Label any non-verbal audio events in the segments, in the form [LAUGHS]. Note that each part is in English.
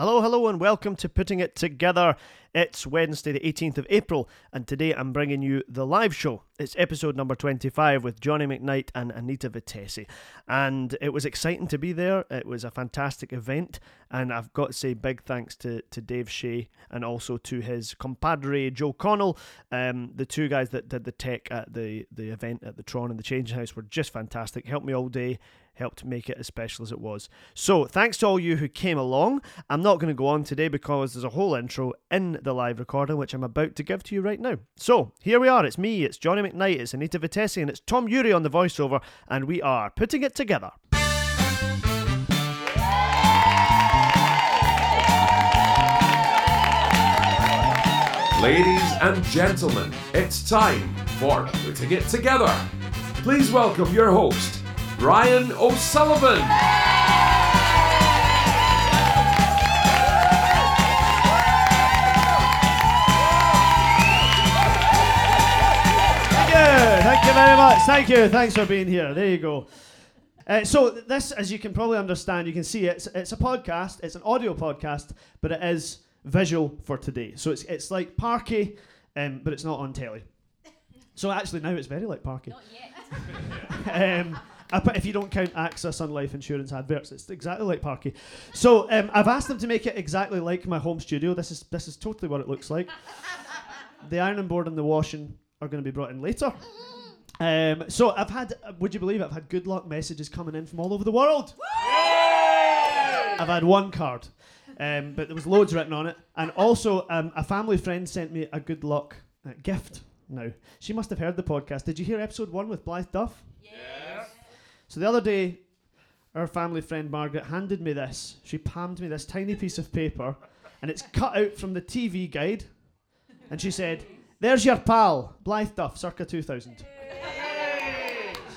Hello, hello, and welcome to Putting It Together. It's Wednesday, the 18th of April, and today I'm bringing you the live show. It's episode number 25 with Johnny McKnight and Anita Vettesse. And it was exciting to be there. It was a fantastic event, and I've got to say big thanks to, to Dave Shea and also to his compadre Joe Connell. Um, the two guys that did the tech at the, the event at the Tron and the Changing House were just fantastic. Helped me all day helped make it as special as it was. So, thanks to all you who came along. I'm not going to go on today because there's a whole intro in the live recording, which I'm about to give to you right now. So, here we are. It's me, it's Johnny McKnight, it's Anita Vettesse, and it's Tom Urie on the voiceover, and we are putting it together. Ladies and gentlemen, it's time for Putting It Together. Please welcome your host, Ryan O'Sullivan. Thank you. Thank you very much. Thank you. Thanks for being here. There you go. Uh, so this, as you can probably understand, you can see it's it's a podcast. It's an audio podcast, but it is visual for today. So it's it's like Parky, um, but it's not on telly. So actually now it's very like Parky. Not yet. [LAUGHS] um, I put- if you don't count AXA Sun Life Insurance adverts, it's exactly like Parky. So um, I've asked them to make it exactly like my home studio. This is this is totally what it looks like. [LAUGHS] the ironing board and the washing are going to be brought in later. Um, so I've had, uh, would you believe it? I've had good luck messages coming in from all over the world. I've had one card, um, but there was loads written on it, and also um, a family friend sent me a good luck uh, gift. Now she must have heard the podcast. Did you hear episode one with Blythe Duff? So the other day, our family friend Margaret handed me this. She palmed me this tiny piece of paper, and it's cut out from the TV guide. And she said, "There's your pal, Blythe Duff, circa 2000."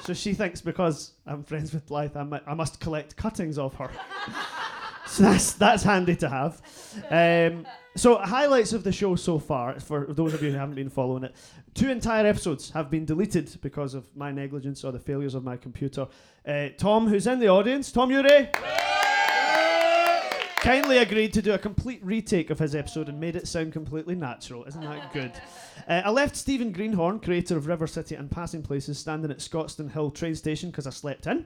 So she thinks because I'm friends with Blythe, I, I must collect cuttings of her. [LAUGHS] so that's that's handy to have. Um, so highlights of the show so far, for those of you who haven't been following it, two entire episodes have been deleted because of my negligence or the failures of my computer. Uh, Tom, who's in the audience, Tom Urie, kindly agreed to do a complete retake of his episode and made it sound completely natural. Isn't that good? Uh, I left Stephen Greenhorn, creator of River City and Passing Places, standing at Scotstoun Hill train station because I slept in.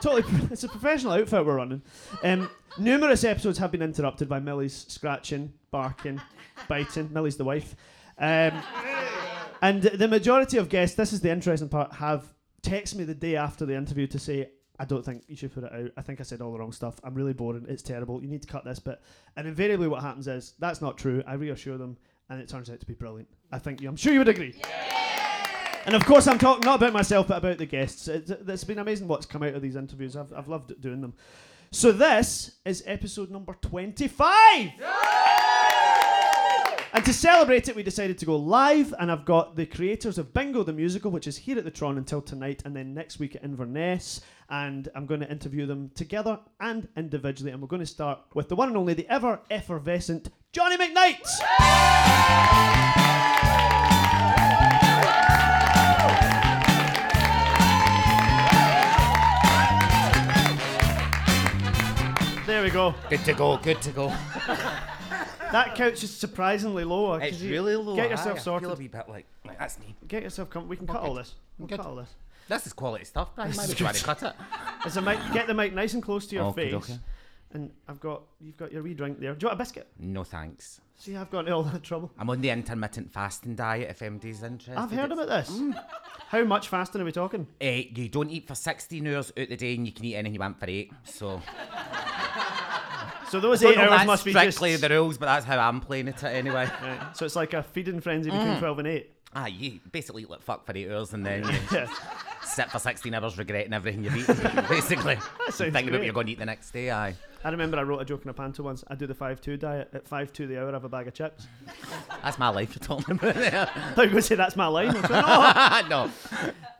Totally, [LAUGHS] it's a professional outfit we're running. Um, numerous episodes have been interrupted by Millie's scratching, barking, biting. Millie's the wife. Um, and the majority of guests, this is the interesting part, have texted me the day after the interview to say, I don't think you should put it out. I think I said all the wrong stuff. I'm really boring. It's terrible. You need to cut this bit. And invariably, what happens is that's not true. I reassure them, and it turns out to be brilliant. I think you. I'm sure you would agree. And of course, I'm talking not about myself, but about the guests. It's, it's been amazing what's come out of these interviews. I've, I've loved doing them. So this is episode number 25. And to celebrate it, we decided to go live, and I've got the creators of Bingo the Musical, which is here at the Tron until tonight, and then next week at Inverness. And I'm going to interview them together and individually, and we're going to start with the one and only, the ever effervescent Johnny McKnight. We go. Good to go, good to go. [LAUGHS] That couch is surprisingly low. uh, It's you really low. Get yourself I feel a sorted. wee bit like, like that's me. Get yourself. Com- we can cut Okay. all this. We'll Good. cut all this. This is quality stuff, Brian. This Why is would you want good. to cut it? Is the mic? Get the mic nice and close to your Okay, face. okay. And I've got you've got your wee drink there. Do you want a biscuit? No thanks. See, I've got all that trouble. I'm on the intermittent fasting diet. If MD's interested, I've heard about this. Mm. How much fasting are we talking? Eh, you don't eat for 16 hours out the day, and you can eat anything you want for eight. So [LAUGHS] So those eight hours must be just. strictly the rules, but that's how I'm playing it anyway. [LAUGHS] Right, So it's like a feeding frenzy between Mm. twelve and eight. ah, you basically eat like fuck for eight hours, and then [LAUGHS] you Yeah. sit for 16 hours regretting everything you've eaten. [LAUGHS] basically, thinking about great. what you're going to eat the next day. Aye. I remember I wrote a joke in a panto once. I do the five two diet. At five two the hour, I have a bag of chips. That's my life you're talking about there. I thought you were going to say that's my line. I was like, no. no.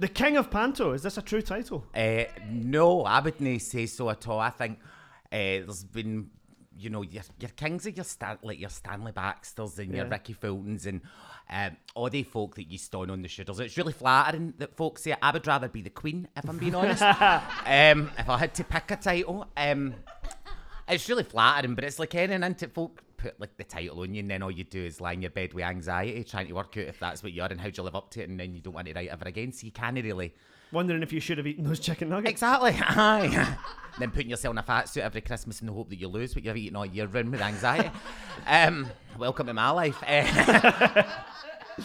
The King of Panto. Is this a true title? Uh, no, I wouldn't say so at all. I think uh, there's been, you know, your, your kings of your Stan- like your Stanley Baxters and your Ricky Fultons and um, all the folk that you stand on the shoulders. It's really flattering that folks say. I would rather be the queen, if I'm being honest. [LAUGHS] um, if I had to pick a title. Um, It's really flattering, but it's like anything, isn't? Folk put like the title on you, and then all you do is lie in your bed with anxiety, trying to work out if that's what you are and how do you live up to it, and then you don't want to write ever again. So you can't really. Wondering if you should have eaten those chicken nuggets. Exactly. [LAUGHS] Aye. [LAUGHS] then putting yourself in a fat suit every Christmas in the hope that you lose what you've eaten all year round with anxiety. [LAUGHS] um, welcome to my life. Uh,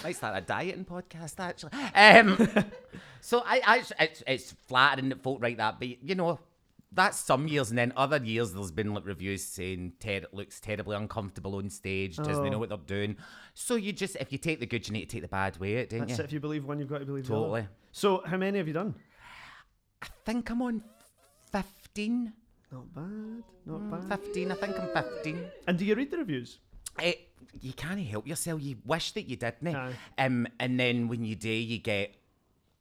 might start a dieting podcast actually. Um, so I, I it's, it's flattering that folk write that, but you know. That's some years, and then other years there's been like reviews saying Ted looks terribly uncomfortable on stage, doesn't Oh. know what they're doing. So you just, if you take the good, you need to take the bad way, it, don't That's you? it. If you believe one, you've got to believe the Totally. other. So, how many have you done? I think I'm on fifteen. Not bad. Not Mm, bad. 15, I think I'm 15. And do you read the reviews? Eh, you can't help yourself. You wish that you didn't. Aye. Um, and then when you do, you get,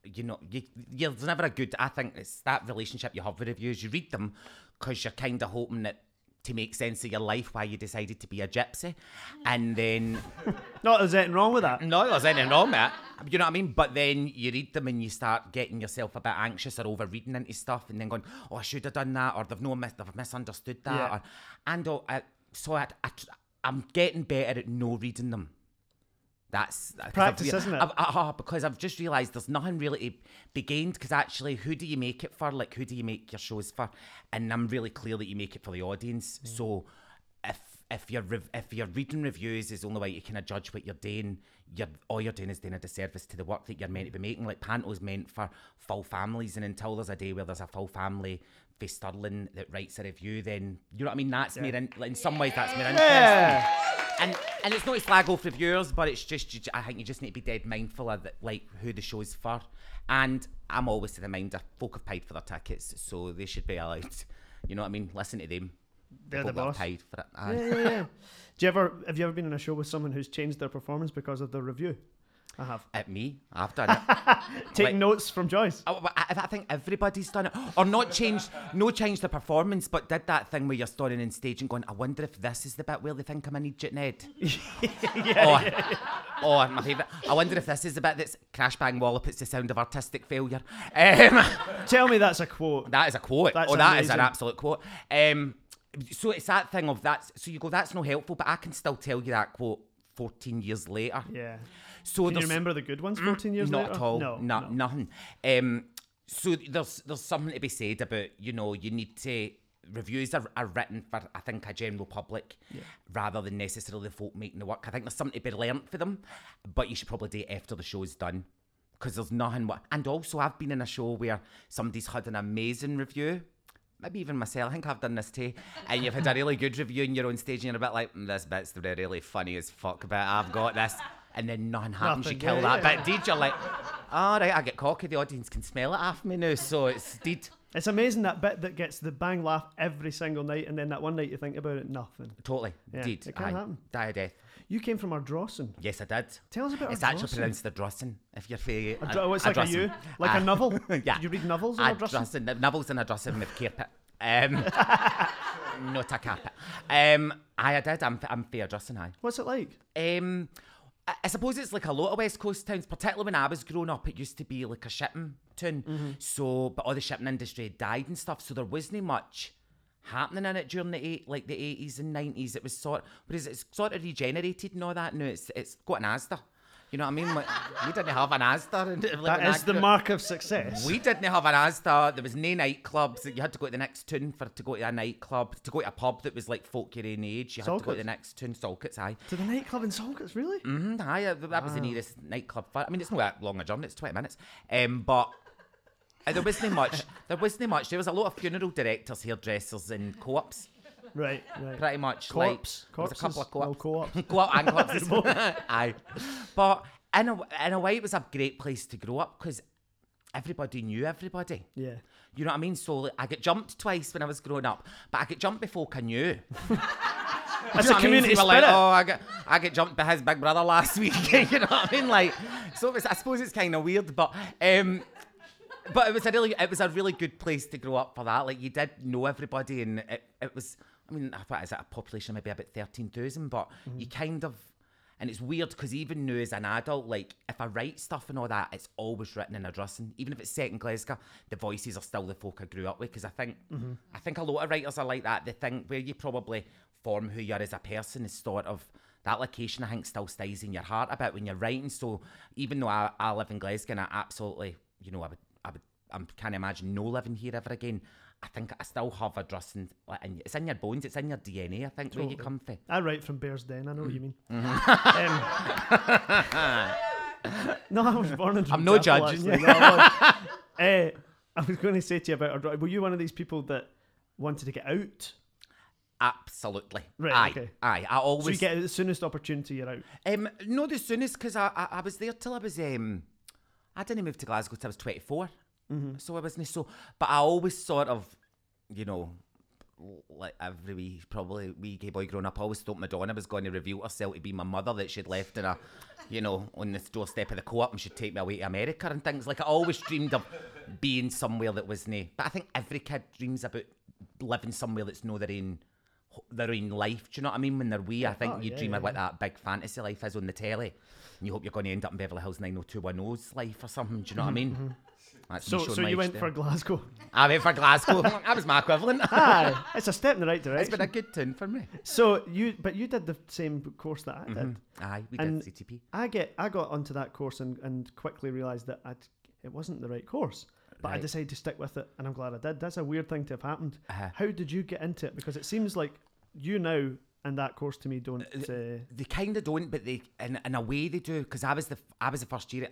you know, you, you, there's never a good. I think it's that relationship you have with reviews. You read them because you're kind of hoping that to make sense of your life why you decided to be a gypsy, and then [LAUGHS] Not there's anything wrong with that. no, there's anything wrong with it. You know what I mean? But then you read them and you start getting yourself a bit anxious or over reading into stuff and then going, oh, I should have done that or they've no mis- they've misunderstood that. Yeah. Or, and oh, I, so I, I, I'm getting better at no reading them. That's I've Practice, isn't it? I've, uh, because I've just realised there's nothing really to be gained. Because actually, who do you make it for? Like, who do you make your shows for? And I'm really clear that you make it for the audience. Mm. So if you're rev- if you're reading reviews is the only way you kind of judge what you're doing, you're all you're doing is doing a disservice to the work that you're meant to be making. Like Panto's meant for full families, and until there's a day where there's a full family for Stirling that writes a review, then you know what I mean. That's more in, in some ways that's more interesting. Yeah. And and it's not a flag off reviewers, but it's just you, I think you just need to be dead mindful of the, like who the show's for. And I'm always to the mind that folk have paid for their tickets, so they should be allowed. You know what I mean? Listen to them. They're the folk that have boss. Paid for it. Aye. Yeah, yeah, yeah. Do you ever have you ever been in a show with someone who's changed their performance because of the review? I have. At me, I've done it. [LAUGHS] Taking Like- notes from Joyce. Oh, I, I think everybody's done it, or not changed, no change the performance, but did that thing where you're standing on stage and going, I wonder if this is the bit where they think I'm an Egypt Ned. yeah, oh, oh, my favourite. I wonder if this is the bit that's crash bang wallop. It's the sound of artistic failure. [LAUGHS] Um, Tell me that's a quote. that is a quote. That's oh, that is an absolute quote. Um, so it's that thing of that. So you go, that's no helpful, but I can still tell you that quote 14 years later. Yeah. So Can you remember the good ones 14 years not later? at all. No. No, no. nothing. Um, so there's there's something to be said about you know you need to reviews are, are written for I think a general public rather than necessarily the folk making the work. I think there's something to be learnt for them, but you should probably do it after the show's done because there's nothing. What and also I've been in a show where somebody's had an amazing review. Maybe even myself, I think I've done this too. And you've had a really good review and you're on stage and you're a bit like, "Mm, this bit's really, really funny as fuck, but I've got this. And then nothing happens, Nothing, you kill yeah, that yeah. bit. Did you're like, all right, I get cocky. The audience can smell it off me now, so it's did It's amazing that bit that gets the bang laugh every single night, and then that one night you think about it, nothing. totally Yeah, did. it can aye. happen. Die of death. You came from Ardrossan. Yes, I did. Tell us about It's Ardrossan. actually pronounced the Drossen. If you're fair, A dro- it's like a U, like a novel. [LAUGHS] yeah. Did you read novels in A Ardrossan? Novels in a Drossen with carpet. Um, [LAUGHS] not a carpet. Um, aye, I did. I'm, I'm fair Drossen, aye. What's it like? Um, I, I suppose it's like a lot of West Coast towns, particularly when I was growing up. It used to be like a shipping town. Mm-hmm. So, but all the shipping industry had died and stuff, so there wasn't much happening in it during the eight, like the eighties and nineties. It was sort, whereas it's sort of regenerated and all that. Now it's it's got an Asda. You know what I mean? Like, we didn't have an Asda. like, That when is the mark of success. we didn't have an Asda. There was no nightclubs. You had to go to the next town for to go to a nightclub. To go to a pub that was like folk your own age, you had to go to the next town. Saltcoats, aye. to the nightclub in Saltcoats, really? Mm, aye, that was the nearest nightclub. I mean, it's not that long a journey. It's twenty minutes. Um, but uh, there wasn't much. [LAUGHS] There wasn't much. There was a lot of funeral directors, hairdressers, and co-ops. Right, right. Pretty much. Co-ops, Like, there was a couple of corpses, co-ops. no co-ops. [LAUGHS] co-op and co-ops. [LAUGHS] aye. But in a, in a way, it was a great place to grow up because everybody knew everybody. Yeah. You know what I mean? So like, I get jumped twice when I was growing up, but I get jumped before I knew. That's You a what I mean? community So like, oh, I get, I get jumped by his big brother last [LAUGHS] week. [LAUGHS] you know what I mean? Like, so it was, I suppose it's kind of weird, but um, but it was a really, it was a really good place to grow up for that. Like, you did know everybody, and it, it was. I mean, what is it? A population maybe about thirteen thousand, but you kind of. And it's weird because even now as an adult, like if I write stuff and all that, it's always written in Ardrossan. Even if it's set in Glasgow, the voices are still the folk I grew up with. Because I think mm-hmm. I think a lot of writers are like that. They think where you probably form who you are as a person is sort of that location. I think still stays in your heart about when you're writing. So even though I, I live in Glasgow, and I absolutely, you know, I would I would I can't imagine no living here ever again. I think I still have Ardrossan. Like, in, it's in your bones. It's in your DNA. I think where you come from. I write from Bearsden. I know what you mean. Mm-hmm. Um, [LAUGHS] no, I was born in. I'm no judging you. No, I was. [LAUGHS] Eh, I was going to say to you about. our Were you one of these people that wanted to get out? Absolutely. Right, Aye. okay. Aye. I So always. you get the soonest opportunity you're out. Um, no, the soonest because I, I I was there till I was um, I didn't move to Glasgow till I was Mm-hmm. so I wasn't so. But I always sort of, you know, like every wee probably wee gay boy growing up, I always thought Madonna was going to reveal herself to be my mother that she'd left in a, you know, on the doorstep of the co-op and she'd take me away to America and things. Like I always dreamed of being somewhere that wasn't. But I think every kid dreams about living somewhere that's no their own their own life. Do you know what I mean? When they're wee, I think Oh, you yeah, dream yeah, of what that big fantasy life is on the telly. And you hope you're going to end up in Beverly Hills 90210's life or something. Do you know what I mean? Mm-hmm. That's So, so you went there. for Glasgow. [LAUGHS] I went for Glasgow. [LAUGHS] that was my equivalent. [LAUGHS] Aye, it's a step in the right direction. it's been a good tune for me. So you, but you did the same course that I did. Mm-hmm. Aye, we And- did CTP. I get, I got onto that course and, and quickly realised that I'd, it wasn't the right course. But I decided to stick with it, and I'm glad I did. That's a weird thing to have happened. Uh-huh. How did you get into it? Because it seems like you now and that course to me don't. Uh, They kind of don't, but they in, in a way they do. Because I was the I was the first year.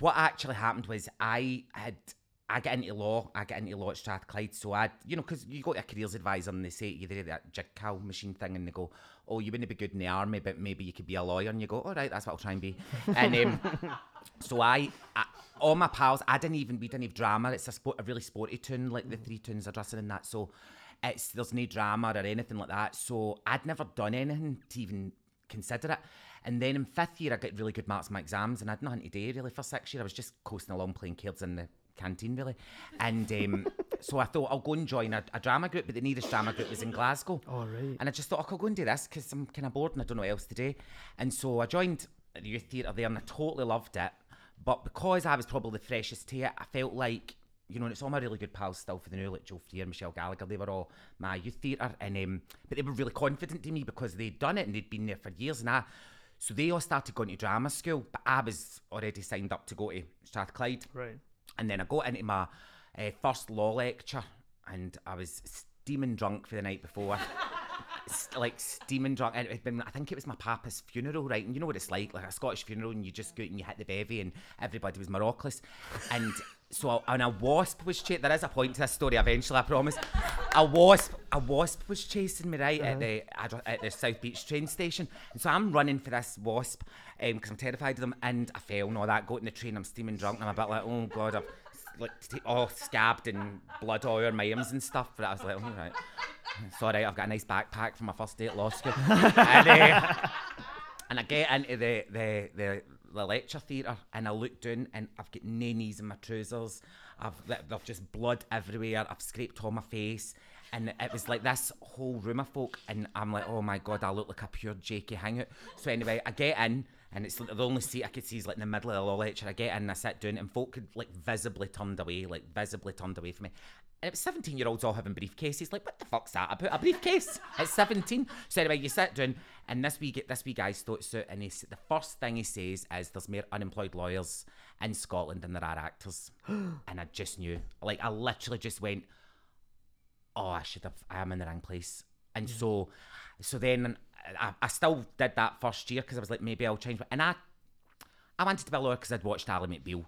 What actually happened was I had I get into law. I get into law at Strathclyde. So I, you know, because you go to a careers advisor and they say you do that jig cow machine thing, and they go, "Oh, you wouldn't be good in the army, but maybe you could be a lawyer." And you go, "All right, that's what I'll try and be." and um, [LAUGHS] so I, I, all my pals, I didn't even we didn't have drama. It's a sport, a really sporty tune, like the three tunes Ardrossan in that. So it's there's no drama or anything like that. So I'd never done anything to even consider it. And then in fifth year, I got really good marks in my exams, and I had nothing to do really for six year. I was just coasting along playing cards in the canteen really. And um, [LAUGHS] so I thought I'll go and join a, a drama group, but the nearest drama group was in Glasgow. All right. And I just thought I could go and do this because I'm kind of bored and I don't know what else to do. And so I joined the youth theatre there and I totally loved it. But because I was probably the freshest to it, I felt like, you know, and it's all my really good pals still for the new, like Jo Freer, Michelle Gallagher, they were all my youth theatre. And um, but they were really confident to me because they'd done it and they'd been there for years. And I, so they all started going to drama school, but I was already signed up to go to Strathclyde. right. And then I got into my uh, first law lecture and I was steaming drunk for the night before. [LAUGHS] Like steaming drunk. And it had been, I think it was my papa's funeral, right? And you know what it's like, like a Scottish funeral, and you just go and you hit the bevy, and everybody was Morockless. And so, and a wasp was chasing. There is a point to this story eventually, I promise. A wasp, a wasp was chasing me right at uh-huh. the at, the South Beach train station, and so I'm running for this wasp um, because I'm terrified of them, and I fell and all that. Got in the train, I'm steaming drunk, and I'm a bit like, oh god, I've like all scabbed and blood all over my arms and stuff. But I was like, all right. Right, I've got a nice backpack from my first day at law school. and, uh, and I get into the, the, the, the lecture theatre and I look down and I've got no knees in my trousers. I've there's just blood everywhere. I've scraped all my face. And it was like this whole room of folk, and I'm like, oh my god, I look like a pure Jakey hangout. So anyway, I get in, and it's the only seat I could see is like in the middle of the law lecture. I get in, and I sit down, and folk could like visibly turned away, like visibly turned away from me. And it was 17 year olds all having briefcases. Like, what the fuck's that about? A briefcase [LAUGHS] at 17? So anyway, you sit down, and this wee, get this wee guy starts out, and he, the first thing he says is, "There's more unemployed lawyers in Scotland than there are actors." [GASPS] and I just knew, like, I literally just went, "Oh, I should have. I am in the wrong place." And so, so then I, I still did that first year because I was like, maybe I'll change. And I, I wanted to be a lawyer because I'd watched Ally McBeal.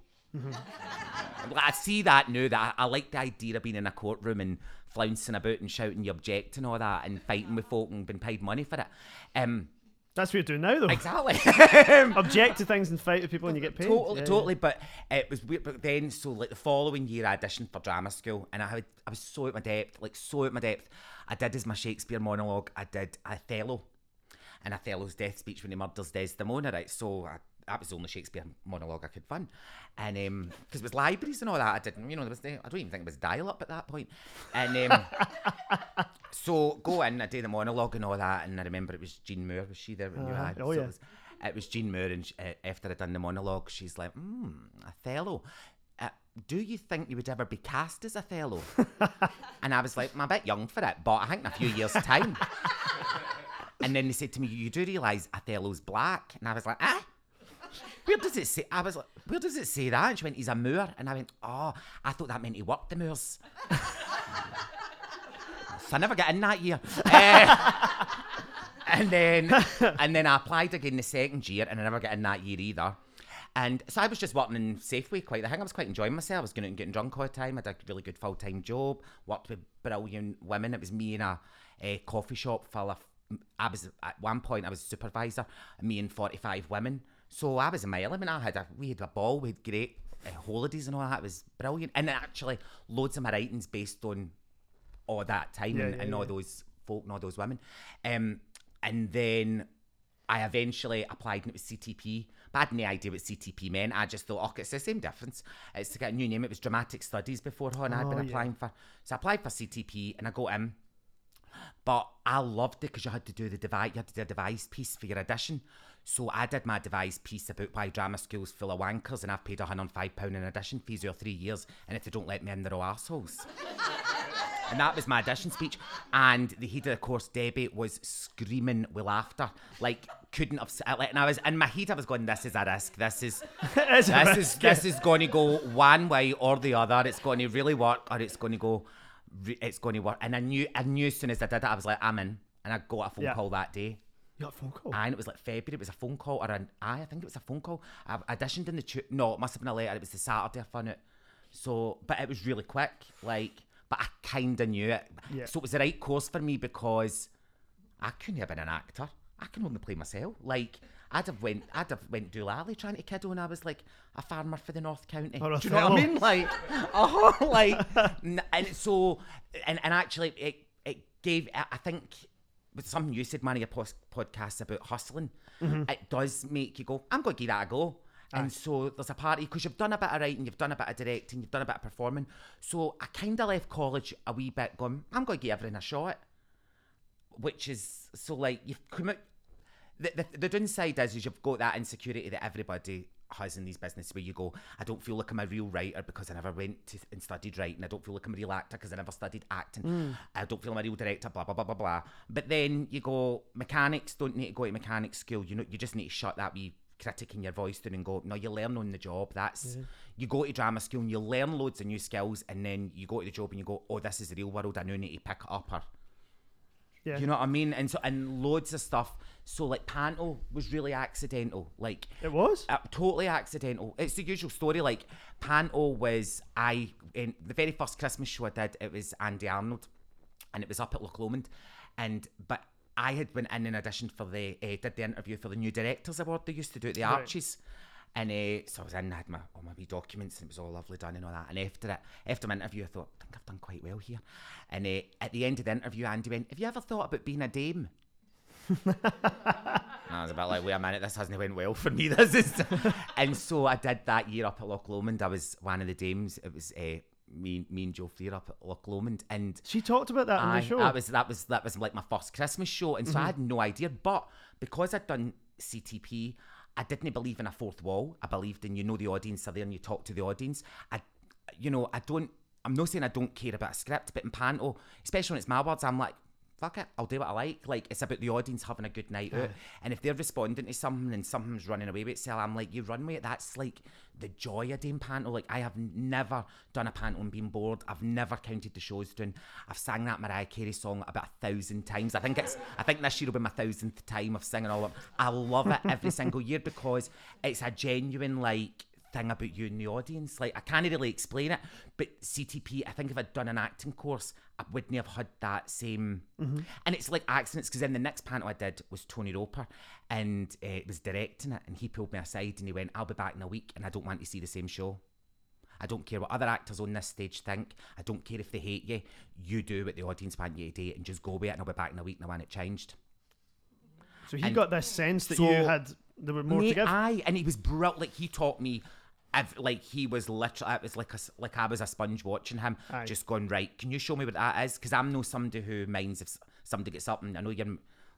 Like, I see that now that I, I like the idea of being in a courtroom and flouncing about and shouting you object and all that and fighting with folk and being paid money for it. Um, That's what you're doing now, though. exactly. [LAUGHS] Object to things and fight with people and you get paid. Totally, Yeah, yeah. totally. But it was weird. But then, so like the following year, I auditioned for drama school, and I had I was so at my depth, like so at my depth. I did as my Shakespeare monologue. I did Othello, and Othello's death speech when he murders Desdemona. Right, so I, that was the only Shakespeare monologue I could fund, and um, because it was libraries and all that, I didn't, you know, there was I don't even think it was dial up at that point. and um. [LAUGHS] So go in, I do the monologue and all that, and I remember it was Jean Moore. Was she there when you Uh-huh. had? Oh, So it yeah. was- it was Jean Moore, and sh- uh, after I'd done the monologue, she's like, "Hmm, Othello. Uh, do you think you would ever be cast as Othello?" [LAUGHS] and I was like, "I'm a bit young for it, but I think in a few years' time." [LAUGHS] and then they said to me, "You do realise Othello's black?" And I was like, "Ah." Where does it say? I was like, where does it say that? And she went, he's a Moor. And I went, oh, I thought that meant he worked the Moors. so I never got in that year. Eh, and then and then I applied again the second year and I never got in that year either. And so I was just working in Safeway quite. I think I was quite enjoying myself. I was going out and getting drunk all the time. I had a really good full time job. Worked with brilliant women. It was me in a, a coffee shop full of. I was at one point I was a supervisor. Me and forty five women. So I was in my element. I had a we had a ball. We had great uh, holidays and all that. It was brilliant. And actually, loads of my writings based on all that time Yeah, and, yeah, and all yeah. those folk and all those women. Um, and then I eventually applied and it was CTP. But I had no idea what CTP meant. I just thought, oh, it's the same difference. It's to get a new name. It was Dramatic Studies before and I'd been Oh, applying for. So I applied for CTP and I got in. But I loved it because you had to do the device, you had to do a device piece for your audition. So I did my device piece about why drama school's full of wankers and I've paid £105 in audition fees over three years and if they don't let me in, they're all assholes. [LAUGHS] And that was my audition speech. And the head of the course, Debbie, was screaming with laughter. Like, couldn't have. s- I- Like, and I was in my head, I was going, this is a risk. This is. [LAUGHS] This is this is going to go one way or the other. It's going to really work, or it's going to go. It's going to work. And I knew, I knew as soon as I did it, I was like, I'm in. And I got a phone Yeah. call that day. You got a phone call. And it was like February. It was a phone call, or an aye, I think it was a phone call. I auditioned in the tu- no, it must have been a letter. It was the Saturday I found it. So, but it was really quick. Like, but I kind of knew it. Yeah. So it was the right course for me because I couldn't have been an actor. I can only play myself. Like. I'd have went, I'd have went doolally trying to kiddo, and I was like a farmer for the North County. Or Do you know what I mean? Like, [LAUGHS] oh, like, n- and so, and, and actually, it it gave. I think with something you said, man, of your pos- podcasts about hustling, it does make you go, I'm going to give that a go. And so there's a party because you've done a bit of writing, you've done a bit of directing, you've done a bit of performing. So I kind of left college a wee bit going, I'm going to give everything a shot. Which is so like you've come out. The, the, the downside is, is you've got that insecurity that everybody has in these businesses where you go, I don't feel like I'm a real writer because I never went to and studied writing. I don't feel like I'm a real actor because I never studied acting. Mm. I don't feel I'm a real director, blah, blah, blah, blah, blah. But then you go, mechanics don't need to go to mechanics school. You know, you just need to shut that wee critic in your voice down and go, no, you learn on the job. That's, you go to drama school and you learn loads of new skills and then you go to the job and you go, oh, this is the real world. I now need to pick it up or yeah. you know what I mean? And so and loads of stuff. So like Panto was really accidental. Like it was. uh, totally accidental. It's the usual story. Like Panto was I in the very first Christmas show I did. It was Andy Arnold, and it was up at Loch Lomond, and but I had been in an audition for the uh, did the interview for the new directors award they used to do at the Right. Arches. And uh, so I was in, I had my all my wee documents, and it was all lovely done and all that. And after it, after my interview, I thought, I think I've done quite well here. And uh, at the end of the interview, Andy went, "Have you ever thought about being a dame?" [LAUGHS] And I was about like, wait a minute, this hasn't went well for me. [LAUGHS] This is, [LAUGHS] and so I did that year up at Loch Lomond. I was one of the dames. It was uh, me, me and Jo Freer up at Loch Lomond, and She talked about that on the show. that was that was that was like my first Christmas show, and so Mm-hmm. I had no idea. But because I'd done CTP, I didn't believe in a fourth wall. I believed in you know the audience are there and you talk to the audience. I, you know, I don't. I'm not saying I don't care about a script, but in Panto, especially when it's my words, I'm like. Fuck it, I'll do what I like. Like it's about the audience having a good night out, and if they're responding to something and something's running away with itself, I'm like, you run with it. That's like the joy of doing panto. Like I have never done a panto and been bored. I've never counted the shows doing. I've sang that Mariah Carey song about a thousand times. I think it's. I think this year will be my thousandth time of singing all of. I love it every [LAUGHS] single year because it's a genuine like thing about you in the audience. Like I can't really explain it, but CTP. I think if I'd done an acting course, I wouldn't have had that same. And it's like accidents because then the next panel I did was Tony Roper, and uh, was directing it, and he pulled me aside and he went, "I'll be back in a week, and I don't want to see the same show." I don't care what other actors on this stage think. I don't care if they hate you. You do what the audience want you to do and just go with it. And I'll be back in a week and I want it changed. so he and got this sense that so- you had there were more to Mate, give. Aye, and he was brilliant. Like he taught me, like he was literally. It was like a like I was a sponge watching him, Aye. just going right. Can you show me what that is? Because I'm no somebody who minds if somebody gets up and I know you're.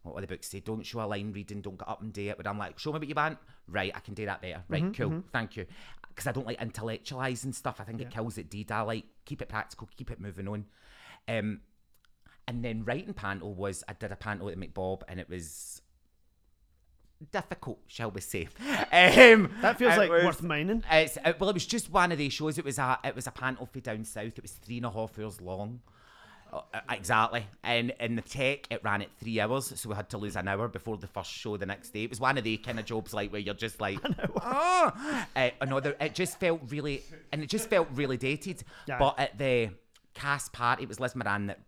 what the books say? Don't show a line reading, don't get up and do it. But I'm like, show me what you want. Right, I can do that better. Right, cool. Thank you. Because I don't like intellectualizing stuff. I think it kills it deed. I like keep it practical, keep it moving on. Um, and then writing panto was I did a panto at McBob, and it was difficult, shall we say? [LAUGHS] Um, That feels like was- worth mining. it's, uh, well, it was just one of these shows. It was a it was a panel for down south. It was three and a half hours long. Uh, exactly, and in the tech it ran at three hours, so we had to lose an hour before the first show the next day. It was one of the kind of jobs like where you're just like, [LAUGHS] oh, uh, another. It just felt really, and it just felt really dated. Yeah. But at the cast party, it was Liz Moran that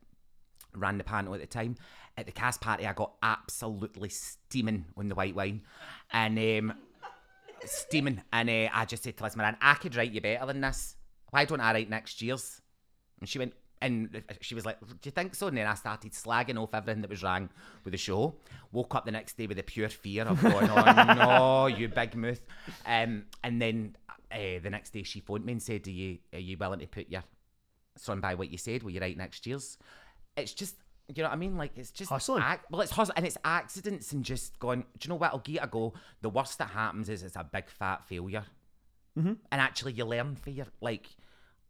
ran the panel at the time. At the cast party, I got absolutely steaming on the white wine, and um, steaming. And uh, I just said to Liz Moran, I could write you better than this. Why don't I write next year's? And she went, and she was like, Do you think so? And then I started slagging off everything that was wrong with the show. Woke up the next day with the pure fear of going, Oh no, [LAUGHS] you big mouth. Um, and then uh, the next day she phoned me and said, Are you, are you willing to put your son by what you said? Will you write next year's? It's just, you know what I mean? Like, it's just. Hustling. ac- well, it's hustle, and it's accidents and just going, Do you know what? I'll give it a go. The worst that happens is it's a big fat failure mm-hmm. and actually you learn for your like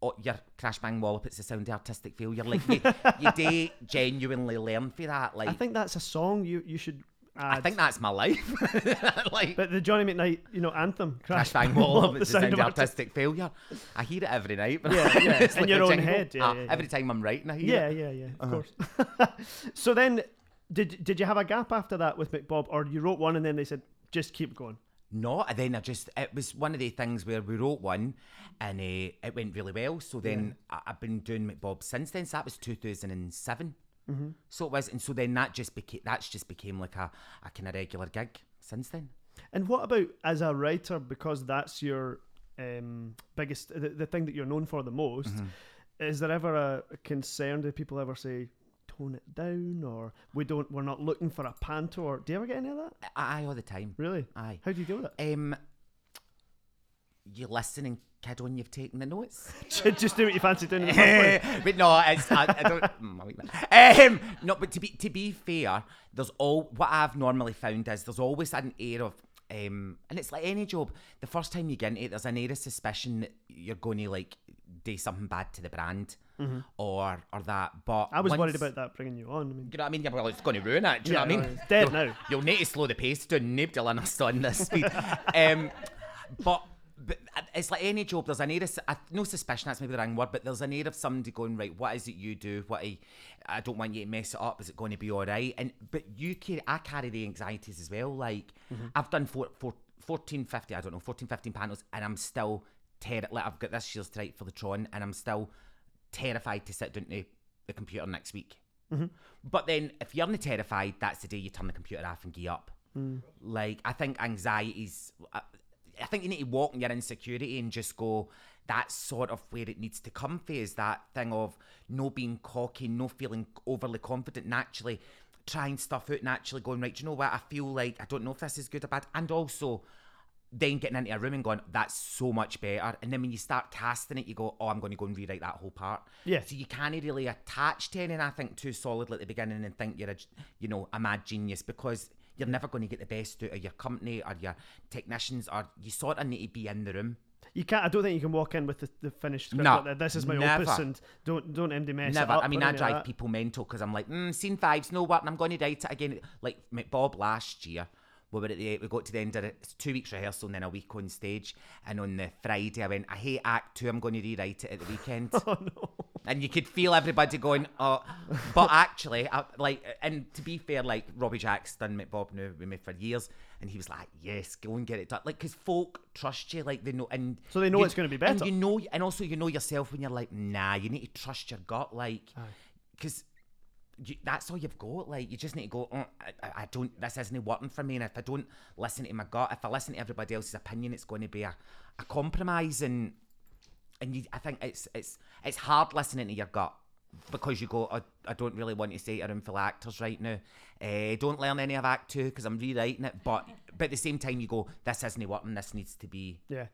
oh, your crash bang wallop it's the sound artistic failure like you, you [LAUGHS] do genuinely learn for that like I think that's a song you, you should Ads. I think that's my life. [LAUGHS] like, but the Johnny McKnight, you know, anthem, Crash, Bang wall. [LAUGHS] it's the sound of artistic failure. I hear it every night. Yeah, [LAUGHS] yeah. in like your own jingle. head. Yeah, yeah, yeah, Every time I'm writing, I hear yeah, it. Yeah, yeah, yeah, of uh-huh. course. so then, did did you have a gap after that with McBob, or you wrote one and then they said, just keep going? No, and then I just, it was one of the things where we wrote one and uh, it went really well. So then I, have been doing McBob since then. So that was 2007. Mm-hmm. So it was, and so then that just became that's just became like a, a kind of regular gig since then. And what about as a writer? Because that's your um, biggest, the, the thing that you're known for the most. Mm-hmm. Is there ever a, concern? Do people ever say, tone it down or we don't we're not looking for a panto or do you ever get any of that aye all the time really aye how do you deal with it um you listen and kid, when you've taken the notes. [LAUGHS] just do what you fancy doing. In the first place. but no, it's, I, I don't. [LAUGHS] I. Um, no, but to be to be fair, there's all what I've normally found is there's always an air of. Um, and it's like any job. The first time you get into it, there's an air of suspicion that you're going to like do something bad to the brand, or or that. But Mm-hmm. I was worried about that bringing you on. I mean, You know what I mean? Yeah, well, it's going to ruin it. Do you Yeah, know what I mean? it's dead you'll, now. You'll need to slow the pace down. Nobody will understand this speed. [LAUGHS] um, but, but it's like any job. There's an air of, uh, no suspicion. That's maybe the wrong word, but there's an air of somebody going right. What is it you do? What I, I don't want you to mess it up. Is it going to be all right? And but you carry, I carry the anxieties as well. Like Mm-hmm. I've done four, four, 14, 50, I don't know, 14, 15 panels, and I'm still terrified. Like I've got this year's to write for the Tron, and I'm still terrified to sit down to the computer next week. But then, if you're not terrified, that's the day you turn the computer off and gear up. Like, I think anxiety's. I, I think you need to walk in your insecurity and just go. That's sort of where it needs to come from. Is that thing of no being cocky, no feeling overly confident, naturally trying stuff out and actually going right. You know what? I feel like I don't know if this is good or bad, and also then getting into a room and going, that's so much better. And then when you start casting it, you go, oh, I'm going to go and rewrite that whole part. Yeah. So you can't really attach to anything, I think, too solidly at the beginning and think you're a, you know, a mad genius because you're never going to get the best out of your company or your technicians or you sort of need to be in the room. you can't. I don't think you can walk in with the, the finished script. No, like this is my never. opus, and don't don't MD mess Never. it up. I mean, I drive people mental because I'm like, mm, scene five's no work, and I'm going to write it again. Like Bob last year, we were at the we got to the end of it. It's two weeks rehearsal and then a week on stage. And on the Friday, I went, I hate Act Two. I'm going to rewrite it at the weekend. [LAUGHS] Oh no. and you could feel everybody going, oh. But actually, I, like, and to be fair, like Robbie Jack's done McBob now with me for years, and he was like, yes, go and get it done. Like, because folk trust you, like they know, and So they know you- it's gonna be better. And you know, and also you know yourself when you're like, nah, you need to trust your gut, like, because. You, that's all you've got. Like you just need to go. "Mm, I, I- don't. This isn't working for me. And if I don't listen to my gut, if I listen to everybody else's opinion, it's going to be a, a compromise. And and you, I think it's it's it's hard listening to your gut because you go, I, I don't really want to say a room full actors right now. Uh, don't learn any of Act Two because I'm rewriting it. But but at the same time, you go, this isn't working. This needs to be. Yeah.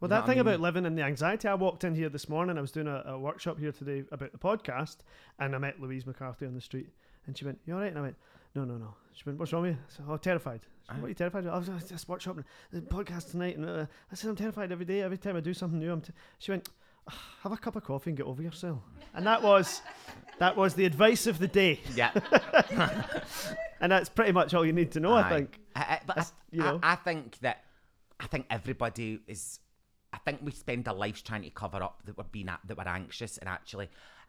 Well, know that what I thing mean? about living in the anxiety, I walked in here this morning. I was doing a, a workshop here today about the podcast, and I met Louise McCarthy on the street, and she went, "You all right?" And I went, no, no, no. She went, what's wrong with you? I said, oh, terrified. Went, what are you terrified of? I was was just workshopping the podcast tonight, and uh, I said, I'm terrified every day. Every time I do something new, I'm. T-. She went, "Ah, have a cup of coffee and get over yourself. And that was, that was the advice of the day. Yeah. [LAUGHS] And that's pretty much all you need to know, I think. I, I, but I, you know. I think that I think everybody is. I think we spend our lives trying to cover up that we're being that we're anxious, and actually,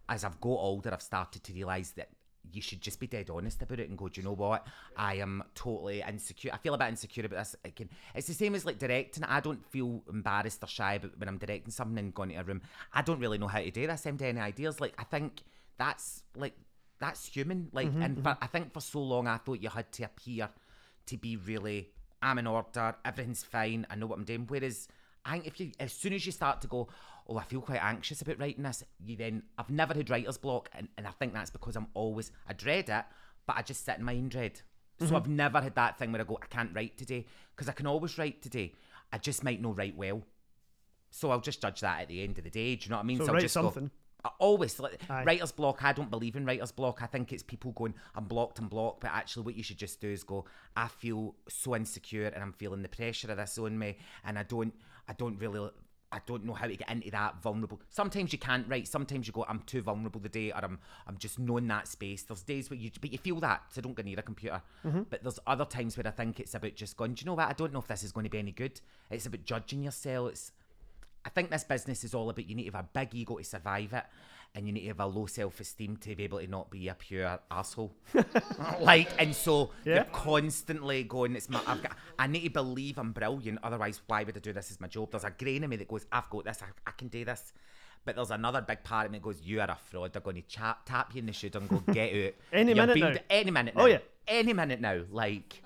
as I've got older, I've started to realise that you should just be dead honest about it and go, do you know what? I am totally insecure. I feel a bit insecure about this. Again, it's the same as like directing. I don't feel embarrassed or shy about when I'm directing something and going to a room. I don't really know how to do this. I'm any ideas. Like I think that's like that's human. Like, mm-hmm, and for, mm-hmm. I think for so long I thought you had to appear to be really, I'm in order, everything's fine, I know what I'm doing. Whereas if you, as soon as you start to go, oh, I feel quite anxious about writing this, you then, I've never had writer's block, and, and I think that's because I'm always, I dread it, but I just sit in my own dread. So mm-hmm. I've never had that thing where I go, I can't write today, because I can always write today. I just might not write well. So I'll just judge that at the end of the day. Do you know what I mean? So I'll write just go- something. I always like, Aye. writer's block. I don't believe in writer's block. I think it's people going, I'm blocked, I'm blocked. But actually, what you should just do is go, I feel so insecure and I'm feeling the pressure of this on me, and I don't, I don't really. I don't know how to get into that vulnerable. Sometimes you can't write. Sometimes you go, I'm too vulnerable today, or I'm, I'm just knowing that space. There's days where you, but you feel that, so don't go near a computer. Mm-hmm. But there's other times where I think it's about just going. Do you know what? I don't know if this is going to be any good. It's about judging yourself. It's, I think this business is all about you need to have a big ego to survive it, and you need to have a low self esteem to be able to not be a pure asshole. [LAUGHS] like, and so Yeah. you're constantly going. It's my. I've got. I need to believe I'm brilliant. Otherwise, why would I do this as my job? There's a grain of me that goes, I've got this. I, I can do this. But there's another big part of me that goes, you are a fraud. They're going to chap, tap you in the shoulder and go, get out. [LAUGHS] Any You're minute now. d- Any minute oh, now. Oh, yeah. Any minute now. Like,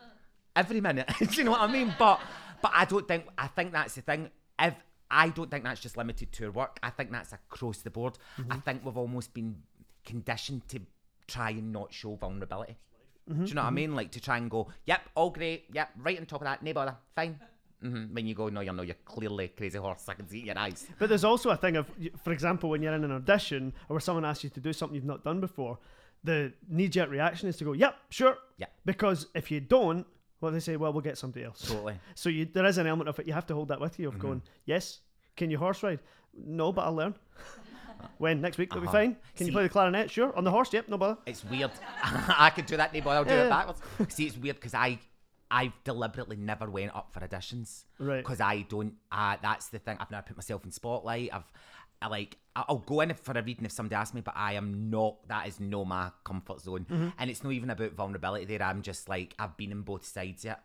every minute. [LAUGHS] Do you know what I mean? But but I don't think I think that's the thing. If I don't think that's just limited to our work. I think that's across the board. Mm-hmm. I think we've almost been conditioned to try and not show vulnerability. Mm-hmm, do you know what I mm-hmm. mean? Like to try and go, yep, all great, yep, right on top of that, no bother, fine. hmm When you go, no, you're no, you're clearly crazy horse. I can see your eyes. But there's also a thing of, for example, when you're in an audition or where someone asks you to do something you've not done before, the knee jerk reaction is to go, yep, sure. Yeah. Because if you don't, well, they say, well, we'll get somebody else. Totally. [LAUGHS] So you, there is an element of it. You have to hold that with you Mm-hmm. of going, yes, can you horse ride? No, but I'll learn. [LAUGHS] when next week? That'll be Uh-huh. fine. Can you play the clarinet? Sure. On the horse? Yep. No bother. It's weird. [LAUGHS] I could do that, no bother. I'll do Yeah. it backwards. See, it's weird because I, I've deliberately never went up for auditions. Right. Because I don't. Uh, that's the thing. I've never put myself in spotlight. I've, I like. I'll go in for a reading if somebody asks me, but I am not. That is no my comfort zone, Mm-hmm. and it's not even about vulnerability. There, I'm just like I've been in both sides yet.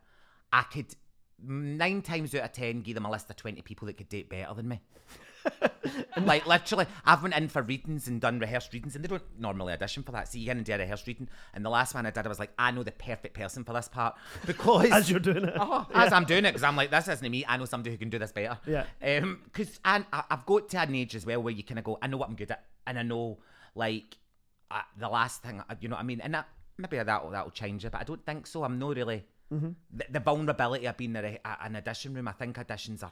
I could nine times out of ten give them a list of twenty people that could date better than me. [LAUGHS] like literally, I've went in for readings and done rehearsed readings, and they don't normally audition for that. So you get in and do a rehearsed reading, and the last one I did, I was like, I know the perfect person for this part [LAUGHS] because As you're doing it. Oh, [LAUGHS] as I'm doing it, because I'm like, this isn't me. I know somebody who can do this better. Yeah. Um, because I I've got to an age as well where you kind of go, I know what I'm good at, and I know like uh, the last thing, you know what I mean, and that maybe that that'll change it, but I don't think so. I'm not really the, the vulnerability of being in an audition room. I think auditions are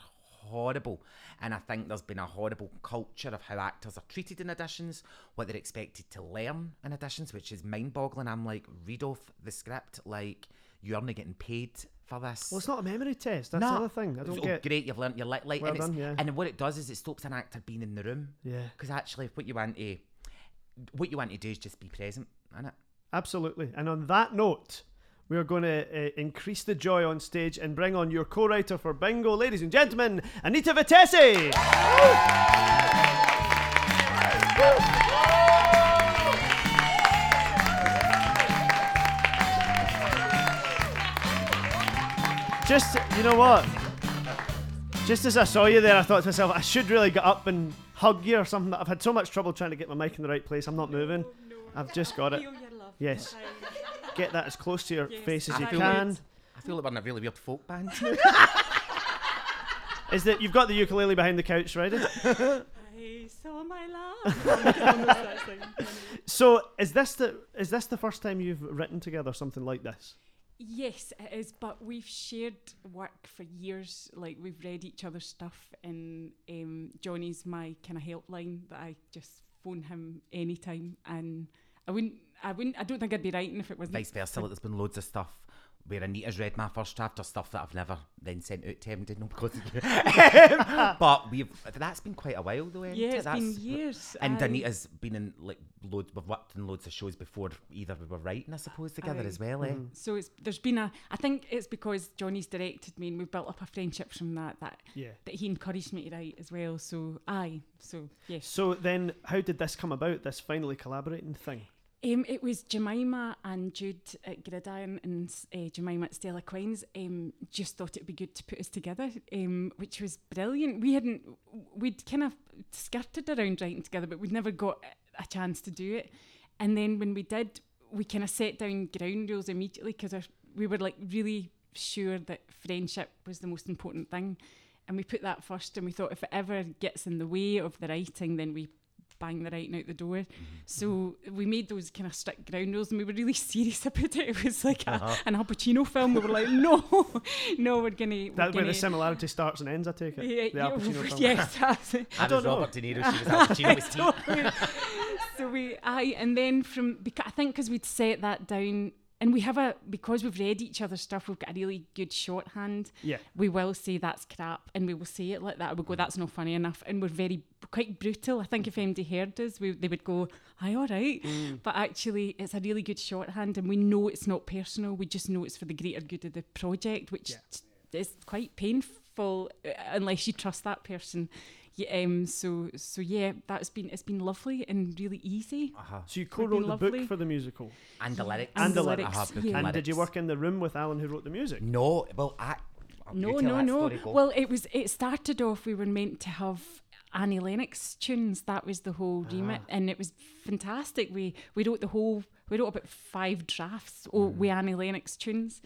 horrible, and I think there's been a horrible culture of how actors are treated in auditions, what they're expected to learn in auditions, which is mind-boggling. I'm like, read off the script, like you're not getting paid for this. Well, it's not a memory test. That's the other thing. I don't Oh, get. great, you've learned your like, like Well and, done, yeah. and what it does is it stops an actor being in the room. Yeah. Because actually, what you want to, what you want to do is just be present, innit? Absolutely. And on that note, we are going to uh, increase the joy on stage and bring on your co-writer for Bingo, ladies and gentlemen, Anita Vettesse. Just, you know what? Just as I saw you there, I thought to myself, I should really get up and hug you or something. I've had so much trouble trying to get my mic in the right place. I'm not moving. I've just got it. Feel your love. Yes. I- Get that as close to your Yes, face as I you feel can. it. I feel like we're in a really weird folk band. [LAUGHS] Is that you've got the ukulele behind the couch, right? [LAUGHS] I saw my love. Almost that thing. so is this the is this the first time you've written together something like this? Yes, it is. But we've shared work for years. Like we've read each other's stuff, and um, Johnny's my kind of helpline that I just phone him anytime, and I wouldn't. I wouldn't. I don't think I'd be writing if it wasn't. Vice versa, like there's been loads of stuff where Anita's read my first draft or stuff that I've never then sent out to him, did not because of. [LAUGHS] [LAUGHS] But we've that's been quite a while though. hasn't Yeah, it? it's That's- been years. And aye. Anita's been in like loads. We've worked in loads of shows before. Either we were writing, I suppose, together Aye. as well. Eh? So it's there's been a. I think it's because Johnny's directed me, and we've built up a friendship from that. That Yeah. that he encouraged me to write as well. So aye. So yes. So then, how did this come about? This finally collaborating thing. Um, it was Jemima and Jude at Gridiron and uh, Jemima at Stellar Quines. Um, just thought it'd be good to put us together, um, which was brilliant. We hadn't, we'd kind of skirted around writing together, but we'd never got a chance to do it. And then when we did, we kind of set down ground rules immediately because we were like really sure that friendship was the most important thing. And we put that first, and we thought if it ever gets in the way of the writing, then we bang the writing out the door. Mm-hmm. So we made those kind of strict ground rules, and we were really [LAUGHS] serious about it. [LAUGHS] It was like a, uh-huh. an Al Pacino film. We were like, no, [LAUGHS] no, we're gonna. We're That's where gonna the similarity starts and ends. I take it. yeah, the Al yeah, Pacino film. yes, that's it. I, don't know. Robert De Niro. She was Al Pacino. was Totally. so we, I, and then from because I think because we'd set that down, and we have a because we've read each other's stuff, we've got a really good shorthand. Yeah. We will say that's crap, and we will say it like that. We'll go, mm-hmm. that's not funny enough, and we're very quite brutal. I think if mm-hmm. MD heard us, we, they would go, "Aye, all right," mm. but actually, it's a really good shorthand, and we know it's not personal. We just know it's for the greater good of the project, which Yeah. is quite painful uh, unless you trust that person. Yeah, um, so so yeah, that's been it's been lovely and really easy. Uh-huh. So you co-wrote the lovely. book for the musical, And the lyrics. And the Uh-huh, yeah. and did you work in the room with Alan, who wrote the music? No, well, I. No, no, no. go. Well, it was it started off we were meant to have Annie Lennox tunes. That was the whole Ah. remit, and it was fantastic. We we wrote the whole we wrote about five drafts oh, with Mm-hmm. Annie Lennox tunes.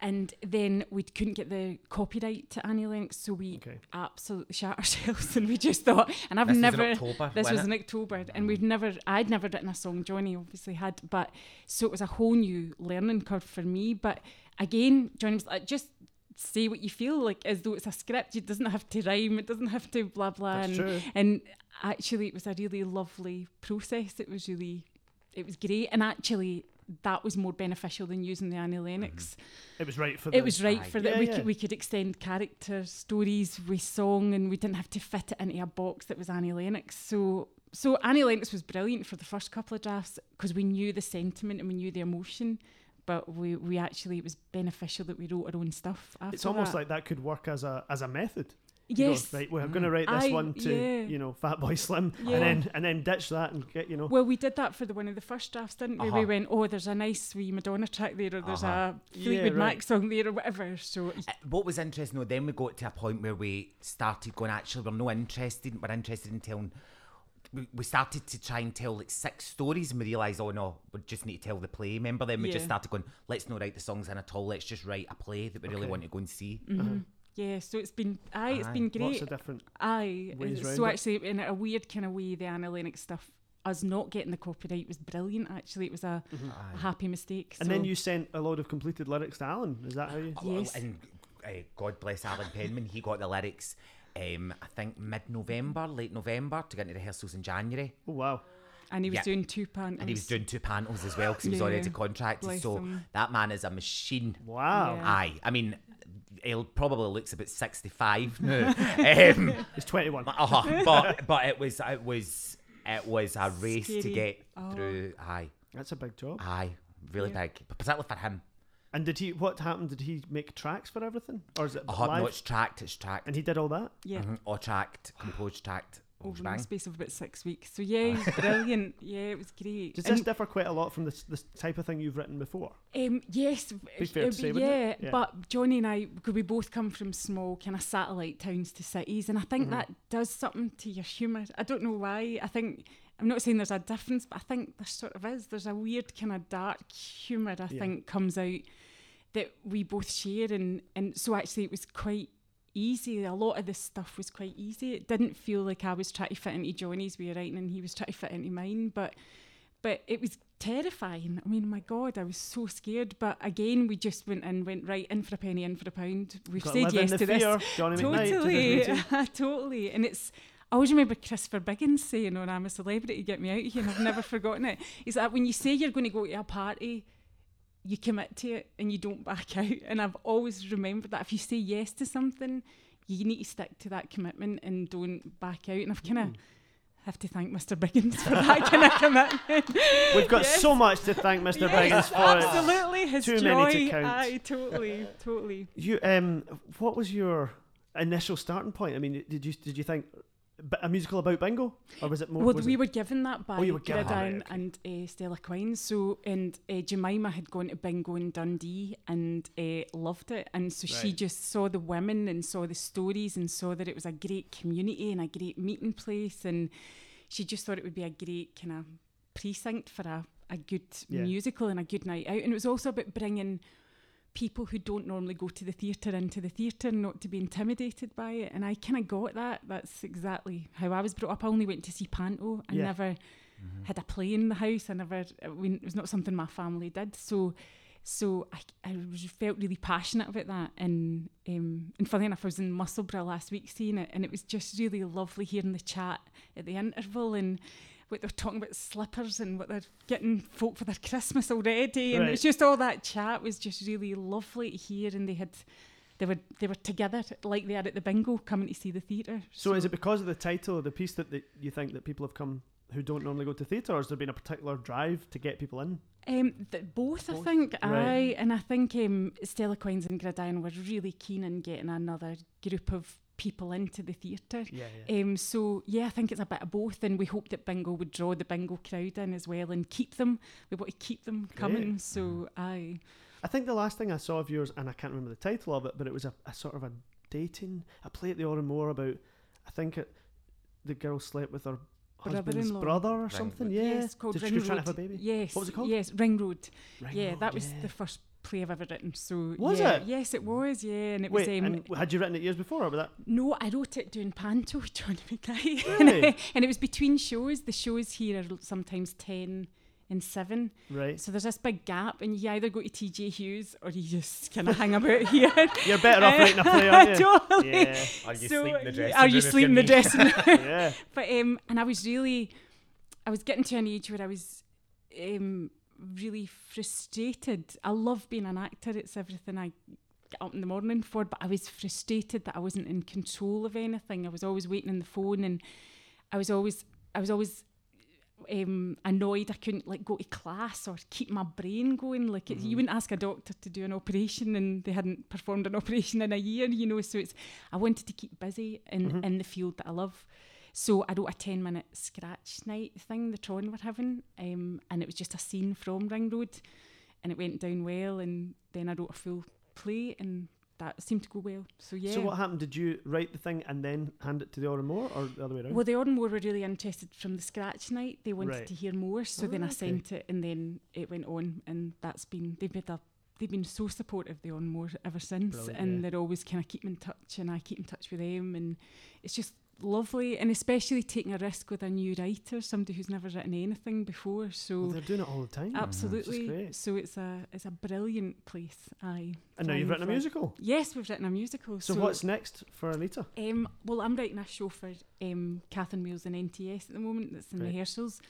And then we couldn't get the copyright to Annie Lennox, so we Okay. absolutely shot ourselves. [LAUGHS] And we just thought, and I've This was in never. October, this wasn't was in? October, and mm. we've never. I'd never written a song. Johnny obviously had, but so it was a whole new learning curve for me. But again, Johnny was like, just say what you feel like as though it's a script. It doesn't have to rhyme. It doesn't have to blah blah. That's and, true. and actually, it was a really lovely process. It was really, it was great. And actually, that was more beneficial than using the Annie Lennox. Mm-hmm. It was right for the. It was right Aye. for that. Yeah, we yeah. could we could extend character stories with song, and we didn't have to fit it into a box that was Annie Lennox. So so Annie Lennox was brilliant for the first couple of drafts because we knew the sentiment and we knew the emotion. But we, we actually it was beneficial that we wrote our own stuff. After It's almost that. like that could work as a as a method. You go, yes. right. We're going to write this Aye, one to yeah. you know Fat Boy Slim, Yeah. and then and then ditch that and get you know. Well, we did that for the one of the first drafts, didn't we? Uh-huh. We went, oh, there's a nice wee Madonna track there, or there's Uh-huh. a Fleetwood Yeah, right. Mac song there, or whatever. So Uh, What was interesting though, then we got to a point where we started going, actually, we're no interested, we're interested in telling. We, we started to try and tell like six stories and we realised, oh no, we just need to tell the play. Remember then we just started going, let's not write the songs in at all, let's just write a play that we really want to go and see. Yeah, so it's been, aye, it's Aye. been great. Lots great. of different. Aye. ways round so it. actually, in a weird kind of way, the Annie Lennox stuff, us not getting the copyright was brilliant. Actually, it was a, a happy mistake. And then you sent a load of completed lyrics to Alan. Is that how you? Yes. And uh, God bless Alan Penman, he got the lyrics, um, I think mid November, late November, to get into rehearsals in January. Oh wow. and he was yeah. doing two pantos. And he was doing two panels as well because he was Yeah. already contracted. Bless so him. that man is a machine. Wow. Yeah. Aye, I mean, he probably looks about sixty-five [LAUGHS] now. um, It's twenty one. [LAUGHS] uh-huh, but but it was it was it was a race to get Oh. through. Aye, That's a big job. aye, really Yeah. big, but particularly for him. And did he? What happened? Did he make tracks for everything, or is it Uh-huh, live? no, it's tracked, it's tracked, and he did all that. Yeah. Mhm, all tracked, composed, tracked. Whole Over the space of about six weeks. So yeah, he was brilliant. [LAUGHS] Yeah, it was great. Does And- this differ quite a lot from the, the type of thing you've written before? Um, yes, Be fair to say, yeah, it? Yeah. but Johnny and I, could we both come from small kind of satellite towns to cities, and I Mm-hmm. think that does something to your humour. I don't know why. I think I'm not saying there's a difference, but I think there sort of is. There's a weird kind of dark humour. I Yeah. think comes out that we both share, and and so actually it was quite easy. A lot of this stuff was quite easy. It didn't feel like I was trying to fit into Johnny's way of writing, and he was trying to fit into mine, but but it was terrifying. I mean, my God, I was so scared. But again, we just went in, went right in for a penny, in for a pound. We've said yes to fear, this. Johnny. Totally, [LAUGHS] totally. And it's I always remember Christopher Biggins saying, "When I'm a celebrity, get me out of here," and I've never [LAUGHS] forgotten it. Is that when you say you're going to go to a party, you commit to it and you don't back [LAUGHS] out. And I've always remembered that if you say yes to something, you need to stick to that commitment and don't back out. And I've kind of Mm. have to thank Mr. Biggins for that [LAUGHS] kind of commitment. We've got Yes. so much to thank Mr. Yes, Biggins for. Absolutely, his Too joy. many to count. Aye, totally, totally. You um, what was your initial starting point? I mean, did you did you think a musical about bingo, or was it more? Well, was we it- were given that by Oh, Gridiron right, okay. and uh, Stellar Quine. So, and uh, Jemima had gone to bingo in Dundee and uh, loved it. And so she just saw the women and saw the stories and saw that it was a great community and a great meeting place. And she just thought it would be a great kind of precinct for a, a good Yeah. musical and a good night out. And it was also about bringing people who don't normally go to the theatre into the theatre, not to be intimidated by it. And I kind of got that. That's exactly how I was brought up. I only went to see Panto. I Yeah. never had a play in the house. I never. I mean, it was not something my family did. So. So I, I felt really passionate about that, and um, and funny enough, I was in Musselburgh last week seeing it, and it was just really lovely hearing the chat at the interval and what they're talking about slippers and what they're getting folk for their Christmas already, and Right. it's just all that chat was just really lovely to hear, and they had they were they were together like they are at the bingo coming to see the theatre. So, is it because of the title of the piece that, that you think that people have come who don't normally go to theatre, or has there been a particular drive to get people in? Um, th- both, I think. Right. Aye, and I think um, Stellar Quines and Gridiron were really keen on getting another group of people into the theatre. Yeah, Um, so yeah, I think it's a bit of both, and we hope that bingo would draw the bingo crowd in as well and keep them. We want to keep them coming. Great. So aye, I think the last thing I saw of yours, and I can't remember the title of it, but it was a, a sort of a dating, a play at the Oran Mor about, I think it, the girl slept with her husband's Brother-in-law. brother or something. Yeah, yes, called Did Ring she was Road. trying to have a baby. Yes, What was it called? Yes, Ring Road. Ring yeah, Road, that was yeah. the first play I've ever written. So Was yeah, it? Yes, it was. Yeah, and it Wait, was. Um, and had you written it years before, or was that? No, I wrote it doing panto with [LAUGHS] Johnny McKnight. Really? [LAUGHS] and it was between shows. The shows here are sometimes 10 and 7. Right. So there's this big gap, and you either go to TJ Hughes or you just kind of hang about [LAUGHS] here. You're better off writing a play, aren't you? totally. Yeah, Or you So, sleep in the dressing Are you sleeping in the dressing room? yeah. but um, and I was really, I was getting to an age where I was um, really frustrated. I love being an actor; it's everything I get up in the morning for. But I was frustrated that I wasn't in control of anything. I was always waiting on the phone, and I was always, I was always. Um, annoyed I couldn't like go to class or keep my brain going. Like it, you wouldn't ask a doctor to do an operation and they hadn't performed an [LAUGHS] operation in a year, you know. So it's I wanted to keep busy in in the field that I love. So I wrote a 10 minute scratch night thing the Tron were having, um, and it was just a scene from Ring Road, and it went down well. And then I wrote a full play, and that seemed to go well. So yeah. So what happened? Did you write the thing and then hand it to the Oran Mor, or the other way around? well, the Oran Mor were really interested from the scratch night. They wanted Right. to hear more, so Oh, then I okay. sent it, and then it went on, and that's been they've been a, they've been so supportive of the Oran Mor ever since, Brilliant, and yeah. they're always kind of keeping in touch, and I keep in touch with them, and it's just lovely, and especially taking a risk with a new writer, somebody who's never written anything before. So Well, they're doing it all the time. absolutely, so it's a it's a brilliant place. Aye. And now you've written witten a musical. Yes, we've written a musical. So, what's next for Anita? Um, well, I'm writing a show for um, Catherine Wheels and NTS at the moment. That's in Right. rehearsals.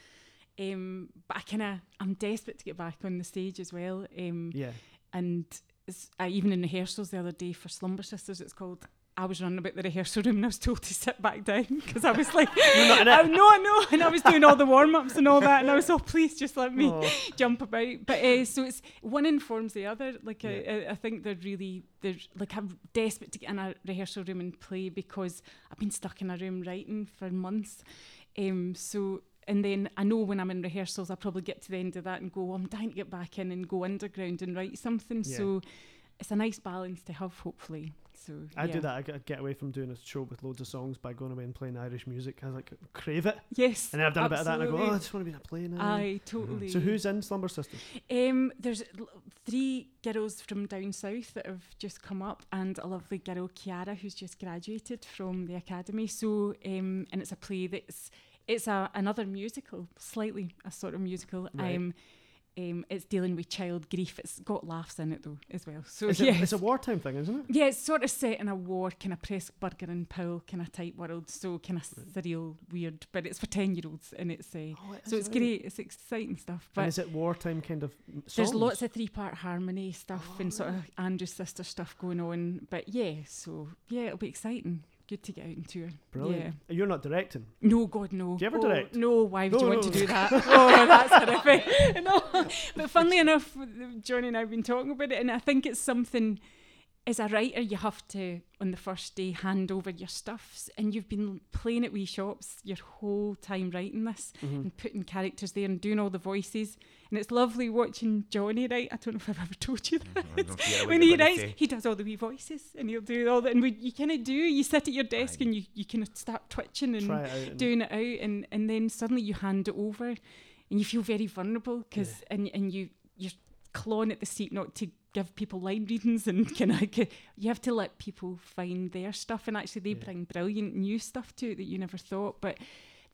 Um, but I kind of I'm desperate to get back on the stage as well. Um, Yeah. and it's, uh, even in rehearsals the other day for Slumber Sisters, it's called. I was running about the rehearsal room and I was told to sit back down because I was like, You're not in oh, it. no, no, and I was doing all the warm ups and all that, and I was, oh, please just let me Oh. jump about. But uh, so it's one informs the other. Like Yeah. I, I, I think they're really they're like I'm desperate to get in a rehearsal room and play because I've been stuck in a room writing for months. Um, so and then I know when I'm in rehearsals, I'll probably get to the end of that and go, well, I'm dying to get back in and go underground and write something. Yeah. So it's a nice balance to have, hopefully. So I yeah. do that. I get, away from doing a show with loads of songs by going away and playing Irish music. I like crave it, Yes, and then I've done a bit of that, and I go, oh, I just want to be in a play now. Aye, totally. So who's in Slumber Sisters? Um, there's three girls from down south that have just come up, and a lovely girl, Kiara, who's just graduated from the academy. So, um, and it's a play that's it's a another musical, slightly a sort of musical. Right. Um, Um, it's dealing with child grief. It's got laughs in it though as well. So It's, yeah, a, it's a wartime thing, isn't it? yeah, it's sort of set in a war kind of Pressburger and Powell kind of type world. So kind of surreal, weird, but it's for ten year olds and it's uh, Oh, it so it's right. great. It's exciting stuff. And But is it wartime kind of m- there's lots of three part harmony stuff Oh, and sort of Andrews Sister stuff going on. But yeah, so yeah, it'll be exciting. Good to get out and tour. Brilliant. Yeah. You're not directing. No, God, no. Do you ever oh, direct? No, why would No, you want no, to do that? [LAUGHS] oh, that's horrific. [LAUGHS] no. But funnily enough, Johnny and I have been talking about it, and I think it's something, as a writer, you have to, on the first day, hand over your stuffs. And you've been playing at wee shops your whole time writing this Mm-hmm. and putting characters there and doing all the voices. And it's lovely watching Johnny write. I don't know if I've ever [LAUGHS] told you that. I don't know what when he writes, he does all the wee voices and he'll do all that. And we, you kind of do, you sit at your desk and you, you kind of start twitching and it and- doing it out and, and then suddenly you hand it over and you feel very vulnerable because and, and you you're clawing at the seat not to give people line readings and kind of you have to let people find their stuff and actually they Yeah. bring brilliant new stuff to it that you never thought but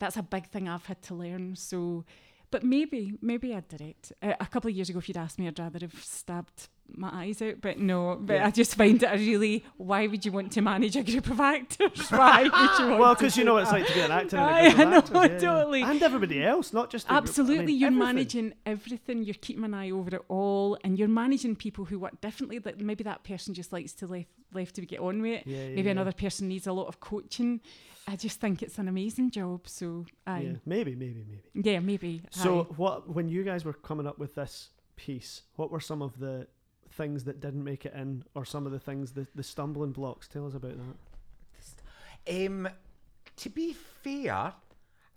that's a big thing I've had to learn so but maybe maybe I'd direct uh, a couple of years ago if you'd asked me I'd rather have stabbed my eyes out but no but Yeah. I just find it a really why would you want to manage a group of actors [LAUGHS] why would you want Well, because you know what it's like to be an actor. in a Aye, group of I know, actors, yeah, totally. And everybody else, not just the group- I Absolutely, mean, you're everything. managing everything. You're keeping an eye over it all, and you're managing people who work differently. That maybe that person just likes to left left to get on with it. Yeah, maybe another person needs a lot of coaching. I just think it's an amazing job. So, Yeah, maybe, maybe, maybe. yeah, maybe. So, aye. what when you guys were coming up with this piece, what were some of the things that didn't make it in, or some of the things the the stumbling blocks? Tell us about that. Um, to be fair,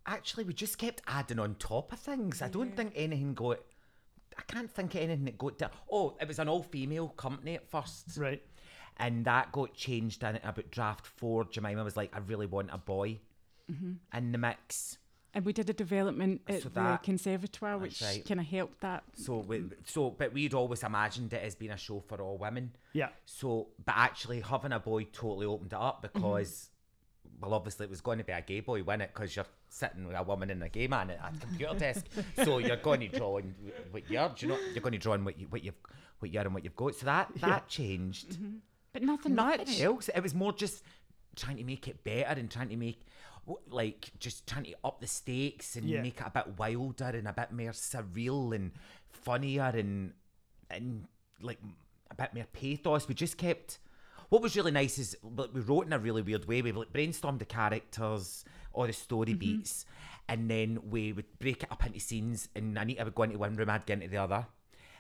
actually, we just kept adding on top of things. I don't think anything got. I can't think of anything that got. down. Oh, it was an all-female company at first, Right. And that got changed in about draft four. Jemima was like, "I really want a boy in the mix." and we did a development at So the conservatoire, which right. kind of helped that. So, we, so, but we'd always imagined it as being a show for all women. Yeah. So, but actually having a boy totally opened it up Mm-hmm. because, well, obviously it was going to be a gay boy, wasn't it? Because you're sitting with a woman and a gay man at a computer desk, so [LAUGHS] you're going to draw on what you're, do you know, you're going to draw on what you what you've what you're and what you've got. So that that changed. But nothing Nothing much. else. It was more just trying to make it better and trying to make. Like just trying to up the stakes and Yeah. make it a bit wilder and a bit more surreal and funnier and and like a bit more pathos. We just kept. What was really nice is like, we wrote in a really weird way. We like brainstormed the characters or the story mm-hmm. beats, and then we would break it up into scenes. And Anita would go into one room, I'd go into the other.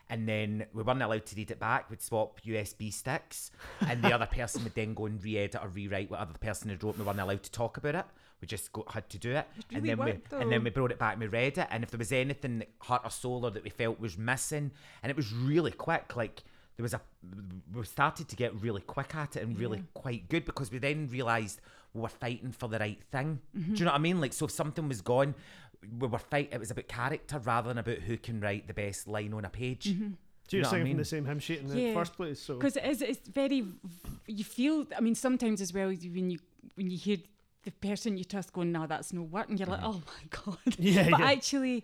And then we weren't allowed to read it back. We'd swap USB sticks, and the other person would then go and re-edit or rewrite what other person had wrote. We weren't allowed to talk about it. We just go, had to do it, and then we and then we brought it back and we read it. And if there was anything that hurt our soul or that we felt was missing, and it was really quick, like there was a we started to get really quick at it and really quite good because we then realised we were fighting for the right thing. Mm-hmm. Do you know what I mean? Like so, if something was gone, we were fight. It was about character rather than about who can write the best line on a page. Mm-hmm. So You you're know what I mean? from the same hymn sheet in the Yeah. first place. So because it is it's very you feel i mean sometimes as well when you when you hear the person you trust going no that's no work and you're like mm-hmm. oh my [LAUGHS] god Yeah, but yeah. actually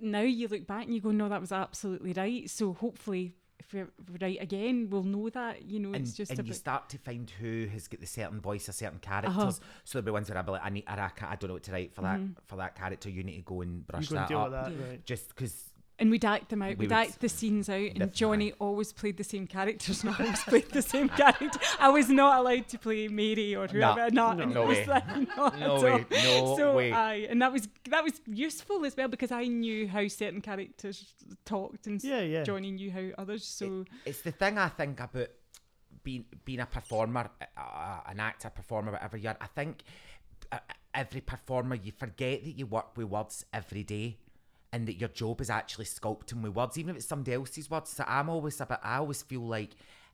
now you look back and you go no that was absolutely right so hopefully if we're right again we'll know that you know And, it's just and you start to find who has got the certain voice of certain Uh-huh. characters. So there'll be ones where I'll be like, I need, I, can't, I don't know what to write for that for that character. You need to go and brush that up. that, Yeah. right? Just because and we'd act them out We we'd would- act the scenes out and Definitely. Johnny always played the same characters [LAUGHS] and I always played the same character I was not allowed to play Mary or whoever not no. No was way. like, not No way. No so way. aye, and that was that was useful as well because I knew how certain characters talked and s- Yeah, yeah. Johnny knew how others. So it's the thing I think about being being a performer, uh, an actor, performer, whatever you are. I think uh, every performer you forget that you work with words every day, and that your job is actually sculpting with words, even if it's somebody else's words. So I'm always a bit. I always feel like.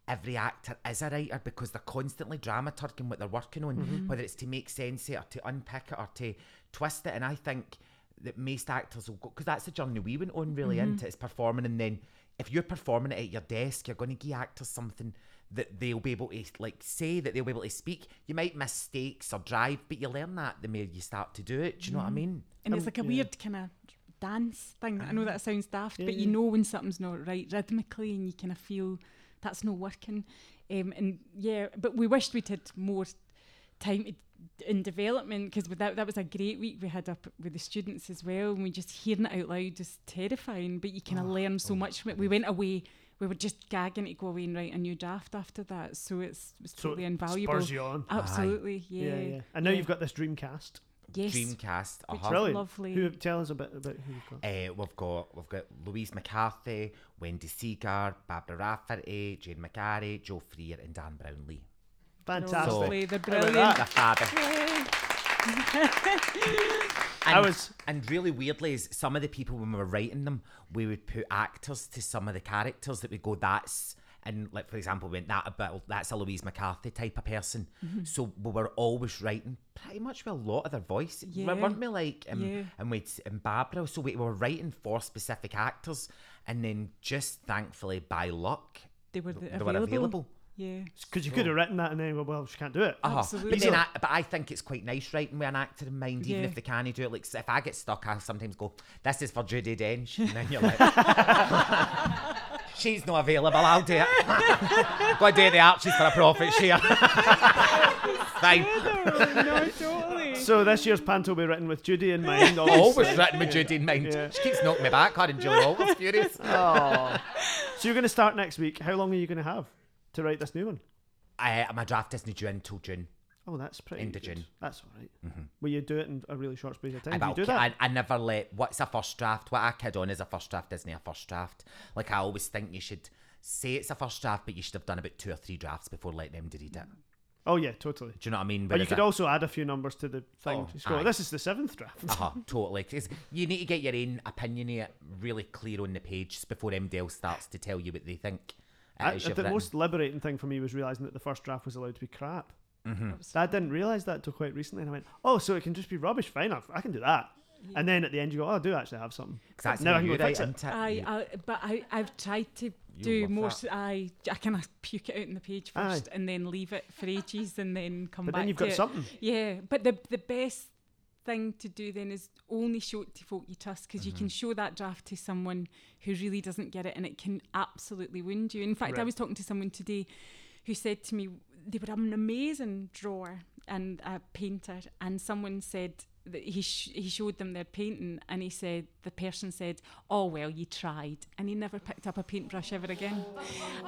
Every actor is a writer because they're constantly dramaturging what they're working on, mm-hmm. whether it's to make sense of it or to unpick it or to twist it. And I think that most actors will go because that's the journey we went on really mm-hmm. into is performing and then if you're performing it at your desk you're going to give actors something that they'll be able to like say that they'll be able to speak you might make mistakes or drive but you learn that the more you start to do it do you know what I mm-hmm. mean and it's Um, like a yeah. weird kind of dance thing. I know that sounds daft, Yeah, but you yeah. know when something's not right rhythmically, and you kind of feel that's not working. Um, and yeah, but we wished we'd had more time in development because that that was a great week we had up with the students as well, and we just hearing it out loud is terrifying. But you kind of learn so much from it. We went away. We were just gagging to go away and write a new draft after that, so it's, it's So totally invaluable. spurs you on. Absolutely, yeah. Yeah, yeah. And now you've got this dream cast. Yes, Dreamcast. Which Uh-huh. Brilliant. lovely. Who tell us a bit about who you've got? Uh, we've got we've got Louise McCarthy, Wendy Seager, Barbara Rafferty, Jane McGarry, Jo Freer, and Dan Brownlee. Fantastic. Lovely, they're How about brilliant. The fabulous. [LAUGHS] And, I was- and really weirdly, is some of the people when we were writing them, we would put actors to some of the characters that we go, that's and like for example, went that about that's a Louise McCarthy type of person. Mm-hmm. So we were always writing pretty much with a lot of their voice, Yeah. weren't we? Like um, Yeah. and we and Barbara. So we were writing for specific actors, and then just thankfully by luck, They were they the- were available. available. Yeah. Because you could have written that and then, well, she can't do it. Uh-huh. Absolutely. But then, I, but I think it's quite nice writing with an actor in mind, even Yeah. if they can't do it. Like, if I get stuck, I sometimes go, "This is for Judi Dench," and then you're like, [LAUGHS] [LAUGHS] "She's not available. I'll do it. [LAUGHS] go do the Arches for a profit share." [LAUGHS] Fine. no, totally. So this year's panto will be written with Judy in mind. [LAUGHS] Always obviously. written with Judy in mind. Yeah. She keeps knocking me back. Her and Julie Walters furious. Oh. So you're going to start next week. How long are you going to have to write this new one? I, my draft isn't due until June. Oh, that's pretty. Of good. That's all right. Will you do it in a really short space of time? I, Do you do that? I, I never let what's a first draft. What I kid on is a first draft isn't a first draft. Like I always think you should say it's a first draft, but you should have done about two or three drafts before letting them read it. oh yeah, totally. Do you know what I mean? But you could I- also add a few numbers to the thing. Oh, go, this is the seventh draft. Uh-huh, totally. 'Cause you need to get your own opinion really clear on the page before MD else starts to tell you what they think. I, the written. most liberating thing for me was realizing that the first draft was allowed to be crap. Mm-hmm. I didn't realize that till quite recently, and I went, "Oh, so it can just be rubbish? Fine, I, I can do that." And then at the end, you go, "Oh, I do actually have something." that's now I can go fix it. I, I, but I, I've tried to do love more. I, s- I, I kind of puke it out on the page Aye. first, and then leave it for ages, and then come But back. then you've to got it. something. Yeah, but the the best thing to do then is only show it to folk you trust because you can Mm-hmm. show that draft to someone who really doesn't get it, and it can absolutely wound you. In fact, I was talking to someone today who said to me they were an amazing drawer and a painter, and someone said that he sh- he showed them their painting, and he said the person said, "Oh well, you tried," and he never picked up a paintbrush ever again. [LAUGHS]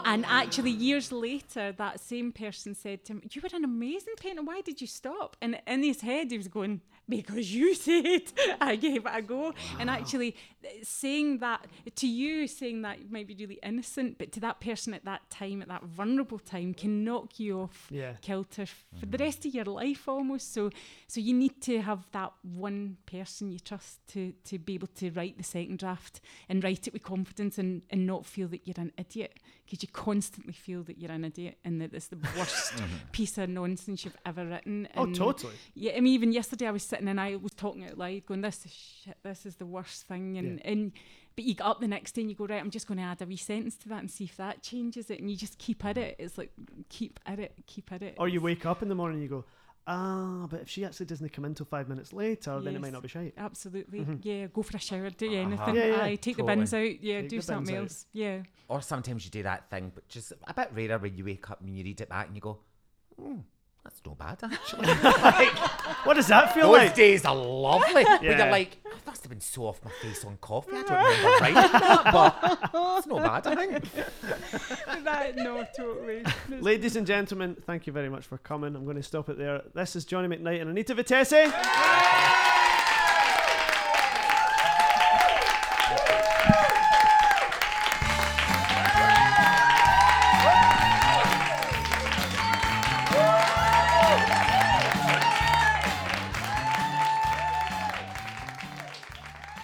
And actually, years later, that same person said to him, "You were an amazing painter. Why did you stop?" And in his head, he was going, "Because you [LAUGHS] said I gave it a go." And actually, saying that to you, saying that might be really innocent, but to that person at that time, at that vulnerable time, can knock you off Yeah. kilter for the mm-hmm. rest of your life almost. So, so you need to have that one person you trust to to be able to write the second draft and write it with confidence and, and not feel that you're an idiot because you constantly feel that you're an idiot and that it's the worst [LAUGHS] mm-hmm. piece of nonsense you've ever written. Oh, totally. yeah, I mean, even yesterday I was sitting and I was talking out loud, going, "This is shit. This is the worst thing." And and but you get up the next day and you go, "Right, I'm just going to add a wee sentence to that and see if that changes it." And you just keep at it. It's like keep at it, keep at it. Or you wake up in the morning and you go, "Ah, but if she actually doesn't come in until five minutes later, then it might not be shite." Absolutely, yeah. Go for a shower, do anything. Mm-hmm. Yeah, yeah, Aye, take totally. the bins out. Yeah, Take do the something bins out. else. Yeah, Or sometimes you do that thing, but just a bit rarer when you wake up and you read it back and you go, hmm, that's not bad actually. [LAUGHS] like, What does that feel those like? Those days are lovely. [LAUGHS] But Yeah. you're like, oh, I must have been so off my face on coffee. I don't remember writing that, [LAUGHS] but it's not bad, I think. that, no, totally. Ladies and gentlemen, thank you very much for coming. I'm going to stop it there. This is Johnny McKnight and Anita Vettesse.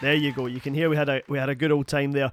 There you go. You can hear we had a we had a good old time there.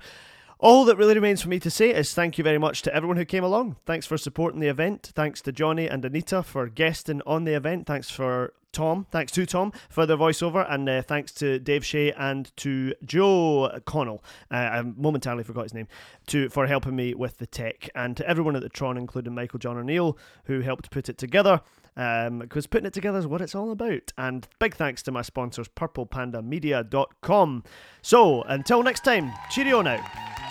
All that really remains for me to say is thank you very much to everyone who came along. Thanks for supporting the event. Thanks to Johnny and Anita for guesting on the event. Thanks for Tom. Thanks to Tom for their voiceover. And uh, thanks to Dave Shea and to Joe Connell. Uh, I momentarily forgot his name. To for helping me with the tech. And to everyone at the Tron, including Michael John O'Neill, who helped put it together. Um, because putting it together is what it's all about. And big thanks to my sponsors, purplepandamedia.com. So until next time, cheerio now.